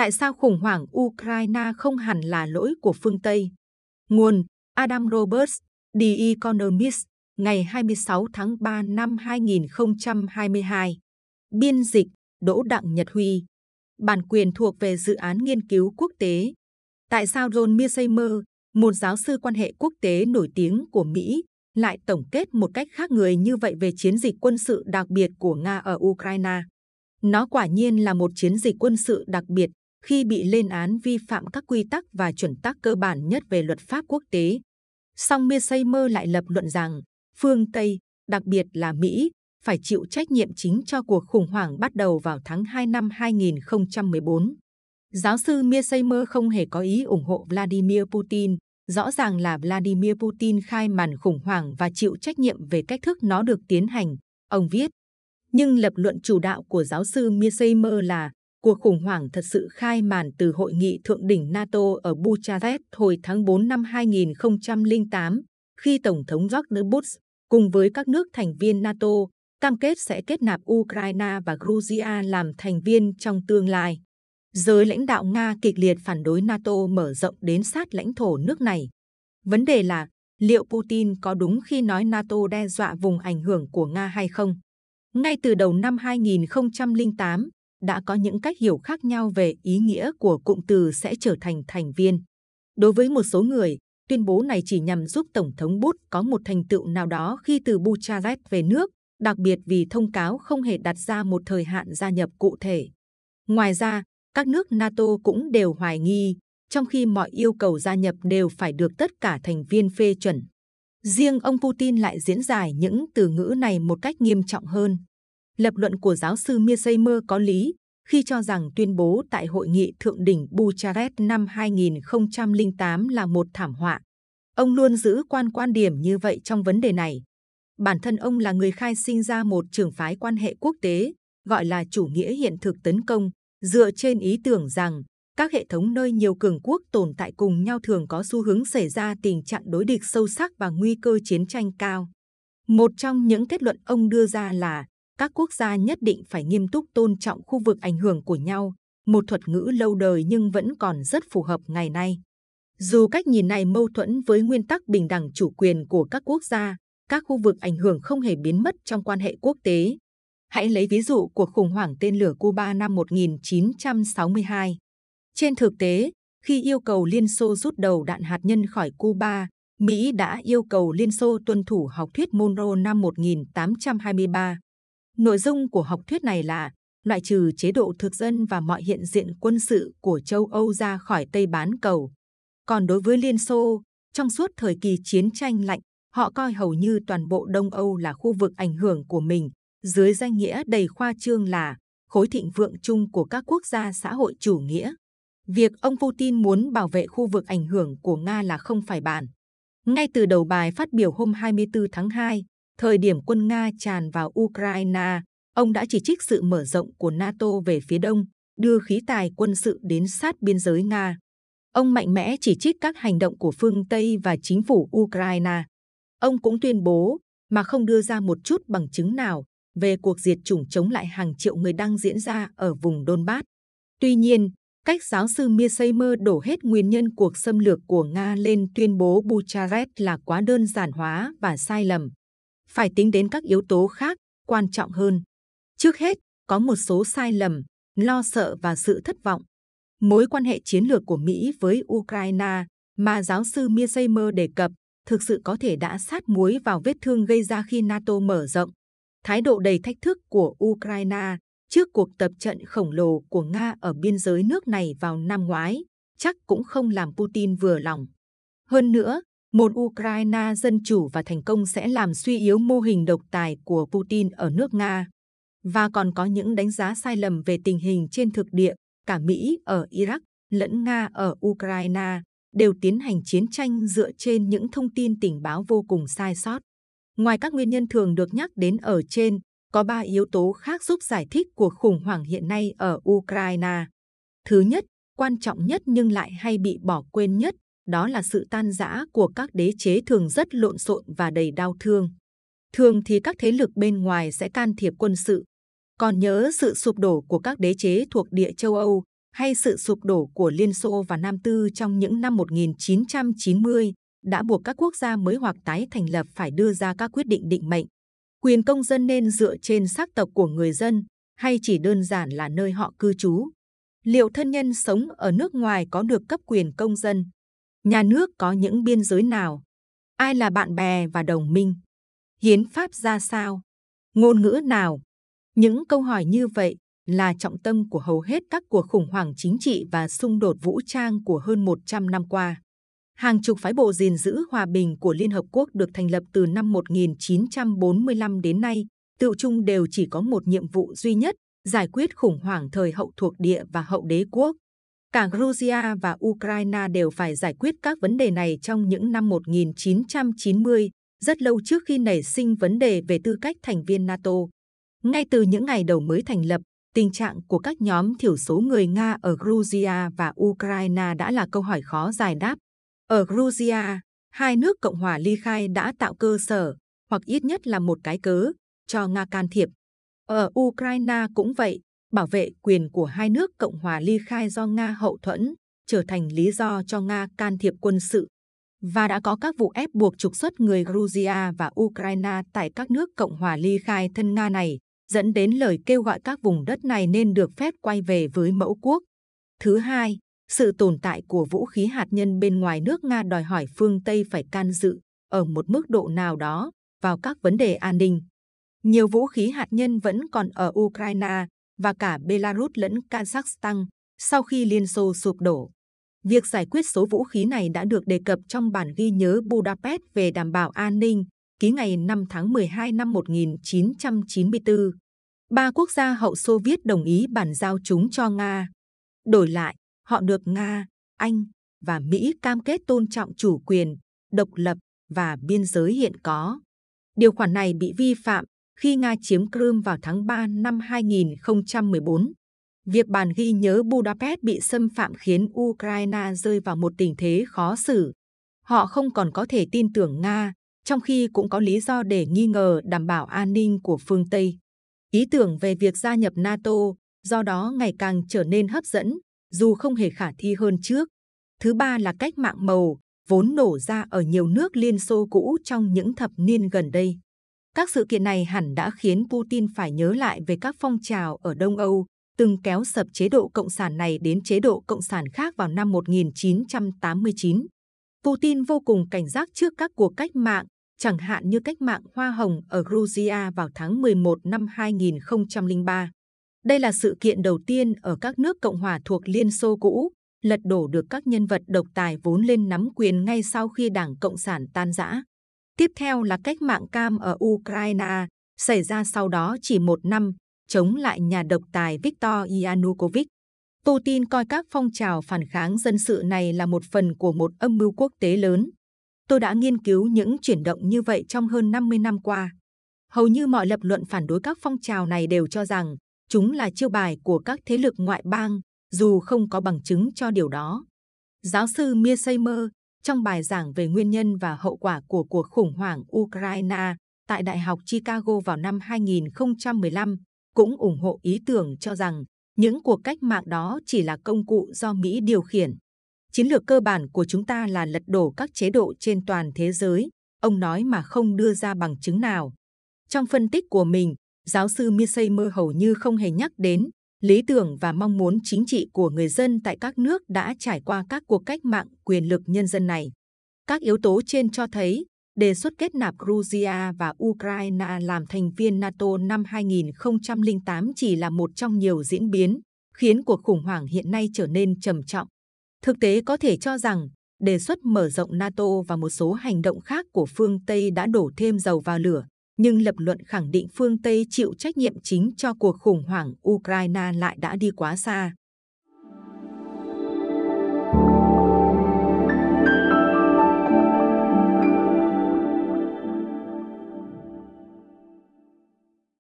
Tại sao khủng hoảng Ukraine không hẳn là lỗi của phương Tây? Nguồn Adam Roberts, The Economist, ngày 26 tháng 3 năm 2022. Biên dịch Đỗ Đặng Nhật Huy. Bản quyền thuộc về dự án nghiên cứu quốc tế. Tại sao John Mearsheimer, một giáo sư quan hệ quốc tế nổi tiếng của Mỹ, lại tổng kết một cách khác người như vậy về chiến dịch quân sự đặc biệt của Nga ở Ukraine? Nó quả nhiên là một chiến dịch quân sự đặc biệt khi bị lên án vi phạm các quy tắc và chuẩn tắc cơ bản nhất về luật pháp quốc tế. Song Mearsheimer lại lập luận rằng phương Tây, đặc biệt là Mỹ, phải chịu trách nhiệm chính cho cuộc khủng hoảng bắt đầu vào tháng 2 năm 2014. Giáo sư Mearsheimer không hề có ý ủng hộ Vladimir Putin. Rõ ràng là Vladimir Putin khai màn khủng hoảng và chịu trách nhiệm về cách thức nó được tiến hành, ông viết. Nhưng lập luận chủ đạo của giáo sư Mearsheimer là cuộc khủng hoảng thật sự khai màn từ hội nghị thượng đỉnh NATO ở Bucharest hồi tháng 4 năm 2008, khi Tổng thống George Bush cùng với các nước thành viên NATO cam kết sẽ kết nạp Ukraine và Georgia làm thành viên trong tương lai. Giới lãnh đạo Nga kịch liệt phản đối NATO mở rộng đến sát lãnh thổ nước này. Vấn đề là liệu Putin có đúng khi nói NATO đe dọa vùng ảnh hưởng của Nga hay không? Ngay từ đầu năm 2008, đã có những cách hiểu khác nhau về ý nghĩa của cụm từ sẽ trở thành thành viên. Đối với một số người, tuyên bố này chỉ nhằm giúp Tổng thống Bush có một thành tựu nào đó khi từ Bucharest về nước, đặc biệt vì thông cáo không hề đặt ra một thời hạn gia nhập cụ thể. Ngoài ra, các nước NATO cũng đều hoài nghi, trong khi mọi yêu cầu gia nhập đều phải được tất cả thành viên phê chuẩn. Riêng ông Putin lại diễn giải những từ ngữ này một cách nghiêm trọng hơn. Lập luận của giáo sư Mearsheimer có lý khi cho rằng tuyên bố tại hội nghị thượng đỉnh Bucharest năm 2008 là một thảm họa. Ông luôn giữ quan quan điểm như vậy trong vấn đề này. Bản thân ông là người khai sinh ra một trường phái quan hệ quốc tế, gọi là chủ nghĩa hiện thực tấn công, dựa trên ý tưởng rằng các hệ thống nơi nhiều cường quốc tồn tại cùng nhau thường có xu hướng xảy ra tình trạng đối địch sâu sắc và nguy cơ chiến tranh cao. Một trong những kết luận ông đưa ra là các quốc gia nhất định phải nghiêm túc tôn trọng khu vực ảnh hưởng của nhau, một thuật ngữ lâu đời nhưng vẫn còn rất phù hợp ngày nay. Dù cách nhìn này mâu thuẫn với nguyên tắc bình đẳng chủ quyền của các quốc gia, các khu vực ảnh hưởng không hề biến mất trong quan hệ quốc tế. Hãy lấy ví dụ của khủng hoảng tên lửa Cuba năm 1962. Trên thực tế, khi yêu cầu Liên Xô rút đầu đạn hạt nhân khỏi Cuba, Mỹ đã yêu cầu Liên Xô tuân thủ học thuyết Monroe năm 1823. Nội dung của học thuyết này là loại trừ chế độ thực dân và mọi hiện diện quân sự của châu Âu ra khỏi Tây bán cầu. Còn đối với Liên Xô, trong suốt thời kỳ chiến tranh lạnh, họ coi hầu như toàn bộ Đông Âu là khu vực ảnh hưởng của mình, dưới danh nghĩa đầy khoa trương là khối thịnh vượng chung của các quốc gia xã hội chủ nghĩa. Việc ông Putin muốn bảo vệ khu vực ảnh hưởng của Nga là không phải bản. Ngay từ đầu bài phát biểu hôm 24 tháng 2, thời điểm quân Nga tràn vào Ukraine, ông đã chỉ trích sự mở rộng của NATO về phía đông, đưa khí tài quân sự đến sát biên giới Nga. Ông mạnh mẽ chỉ trích các hành động của phương Tây và chính phủ Ukraine. Ông cũng tuyên bố, mà không đưa ra một chút bằng chứng nào, về cuộc diệt chủng chống lại hàng triệu người đang diễn ra ở vùng Donbass. Tuy nhiên, cách giáo sư Miesheimer đổ hết nguyên nhân cuộc xâm lược của Nga lên tuyên bố Bucharest là quá đơn giản hóa và sai lầm phải tính đến các yếu tố khác quan trọng hơn. Trước hết, có một số sai lầm, lo sợ và sự thất vọng. Mối quan hệ chiến lược của Mỹ với Ukraine mà giáo sư Mearsheimer đề cập thực sự có thể đã sát muối vào vết thương gây ra khi NATO mở rộng. Thái độ đầy thách thức của Ukraine trước cuộc tập trận khổng lồ của Nga ở biên giới nước này vào năm ngoái chắc cũng không làm Putin vừa lòng. Hơn nữa, một Ukraine dân chủ và thành công sẽ làm suy yếu mô hình độc tài của Putin ở nước Nga. Và còn có những đánh giá sai lầm về tình hình trên thực địa, cả Mỹ ở Iraq lẫn Nga ở Ukraine đều tiến hành chiến tranh dựa trên những thông tin tình báo vô cùng sai sót. Ngoài các nguyên nhân thường được nhắc đến ở trên, có ba yếu tố khác giúp giải thích cuộc khủng hoảng hiện nay ở Ukraine. Thứ nhất, quan trọng nhất nhưng lại hay bị bỏ quên nhất đó là sự tan rã của các đế chế thường rất lộn xộn và đầy đau thương. Thường thì các thế lực bên ngoài sẽ can thiệp quân sự. Còn nhớ sự sụp đổ của các đế chế thuộc địa châu Âu, hay sự sụp đổ của Liên Xô và Nam Tư trong những năm 1990 đã buộc các quốc gia mới hoặc tái thành lập phải đưa ra các quyết định định mệnh. Quyền công dân nên dựa trên sắc tộc của người dân hay chỉ đơn giản là nơi họ cư trú. Liệu thân nhân sống ở nước ngoài có được cấp quyền công dân? Nhà nước có những biên giới nào? Ai là bạn bè và đồng minh? Hiến pháp ra sao? Ngôn ngữ nào? Những câu hỏi như vậy là trọng tâm của hầu hết các cuộc khủng hoảng chính trị và xung đột vũ trang của hơn 100 năm qua. Hàng chục phái bộ gìn giữ hòa bình của Liên Hợp Quốc được thành lập từ năm 1945 đến nay, tự chung đều chỉ có một nhiệm vụ duy nhất, giải quyết khủng hoảng thời hậu thuộc địa và hậu đế quốc. Cả Georgia và Ukraine đều phải giải quyết các vấn đề này trong những năm 1990, rất lâu trước khi nảy sinh vấn đề về tư cách thành viên NATO. Ngay từ những ngày đầu mới thành lập, tình trạng của các nhóm thiểu số người Nga ở Georgia và Ukraine đã là câu hỏi khó giải đáp. Ở Georgia, hai nước Cộng hòa ly khai đã tạo cơ sở, hoặc ít nhất là một cái cớ, cho Nga can thiệp. Ở Ukraine cũng vậy, bảo vệ quyền của hai nước Cộng hòa ly khai do Nga hậu thuẫn trở thành lý do cho Nga can thiệp quân sự. Và đã có các vụ ép buộc trục xuất người Georgia và Ukraine tại các nước Cộng hòa ly khai thân Nga này, dẫn đến lời kêu gọi các vùng đất này nên được phép quay về với mẫu quốc. Thứ hai, sự tồn tại của vũ khí hạt nhân bên ngoài nước Nga đòi hỏi phương Tây phải can dự ở một mức độ nào đó vào các vấn đề an ninh. Nhiều vũ khí hạt nhân vẫn còn ở Ukraine và cả Belarus lẫn Kazakhstan sau khi Liên Xô sụp đổ. Việc giải quyết số vũ khí này đã được đề cập trong bản ghi nhớ Budapest về đảm bảo an ninh, ký ngày 5 tháng 12 năm 1994. Ba quốc gia hậu Xô Viết đồng ý bàn giao chúng cho Nga. Đổi lại, họ được Nga, Anh và Mỹ cam kết tôn trọng chủ quyền, độc lập và biên giới hiện có. Điều khoản này bị vi phạm khi Nga chiếm Crimea vào tháng 3 năm 2014. Việc bàn ghi nhớ Budapest bị xâm phạm khiến Ukraine rơi vào một tình thế khó xử. Họ không còn có thể tin tưởng Nga, trong khi cũng có lý do để nghi ngờ đảm bảo an ninh của phương Tây. Ý tưởng về việc gia nhập NATO do đó ngày càng trở nên hấp dẫn, dù không hề khả thi hơn trước. Thứ ba là cách mạng màu, vốn nổ ra ở nhiều nước Liên Xô cũ trong những thập niên gần đây. Các sự kiện này hẳn đã khiến Putin phải nhớ lại về các phong trào ở Đông Âu, từng kéo sập chế độ cộng sản này đến chế độ cộng sản khác vào năm 1989. Putin vô cùng cảnh giác trước các cuộc cách mạng, chẳng hạn như cách mạng Hoa Hồng ở Georgia vào tháng 11 năm 2003. Đây là sự kiện đầu tiên ở các nước Cộng hòa thuộc Liên Xô cũ, lật đổ được các nhân vật độc tài vốn lên nắm quyền ngay sau khi Đảng Cộng sản tan rã. Tiếp theo là cách mạng cam ở Ukraine, xảy ra sau đó chỉ một năm, chống lại nhà độc tài Viktor Yanukovych. Putin coi các phong trào phản kháng dân sự này là một phần của một âm mưu quốc tế lớn. Tôi đã nghiên cứu những chuyển động như vậy trong hơn 50 năm qua. Hầu như mọi lập luận phản đối các phong trào này đều cho rằng chúng là chiêu bài của các thế lực ngoại bang, dù không có bằng chứng cho điều đó. Giáo sư Mirseimer, trong bài giảng về nguyên nhân và hậu quả của cuộc khủng hoảng Ukraine tại Đại học Chicago vào năm 2015, cũng ủng hộ ý tưởng cho rằng những cuộc cách mạng đó chỉ là công cụ do Mỹ điều khiển. Chiến lược cơ bản của chúng ta là lật đổ các chế độ trên toàn thế giới, ông nói mà không đưa ra bằng chứng nào. Trong phân tích của mình, giáo sư Mirseimer hầu như không hề nhắc đến lý tưởng và mong muốn chính trị của người dân tại các nước đã trải qua các cuộc cách mạng quyền lực nhân dân này. Các yếu tố trên cho thấy đề xuất kết nạp Georgia và Ukraine làm thành viên NATO năm 2008 chỉ là một trong nhiều diễn biến, khiến cuộc khủng hoảng hiện nay trở nên trầm trọng. Thực tế có thể cho rằng, đề xuất mở rộng NATO và một số hành động khác của phương Tây đã đổ thêm dầu vào lửa, nhưng lập luận khẳng định phương Tây chịu trách nhiệm chính cho cuộc khủng hoảng Ukraine lại đã đi quá xa.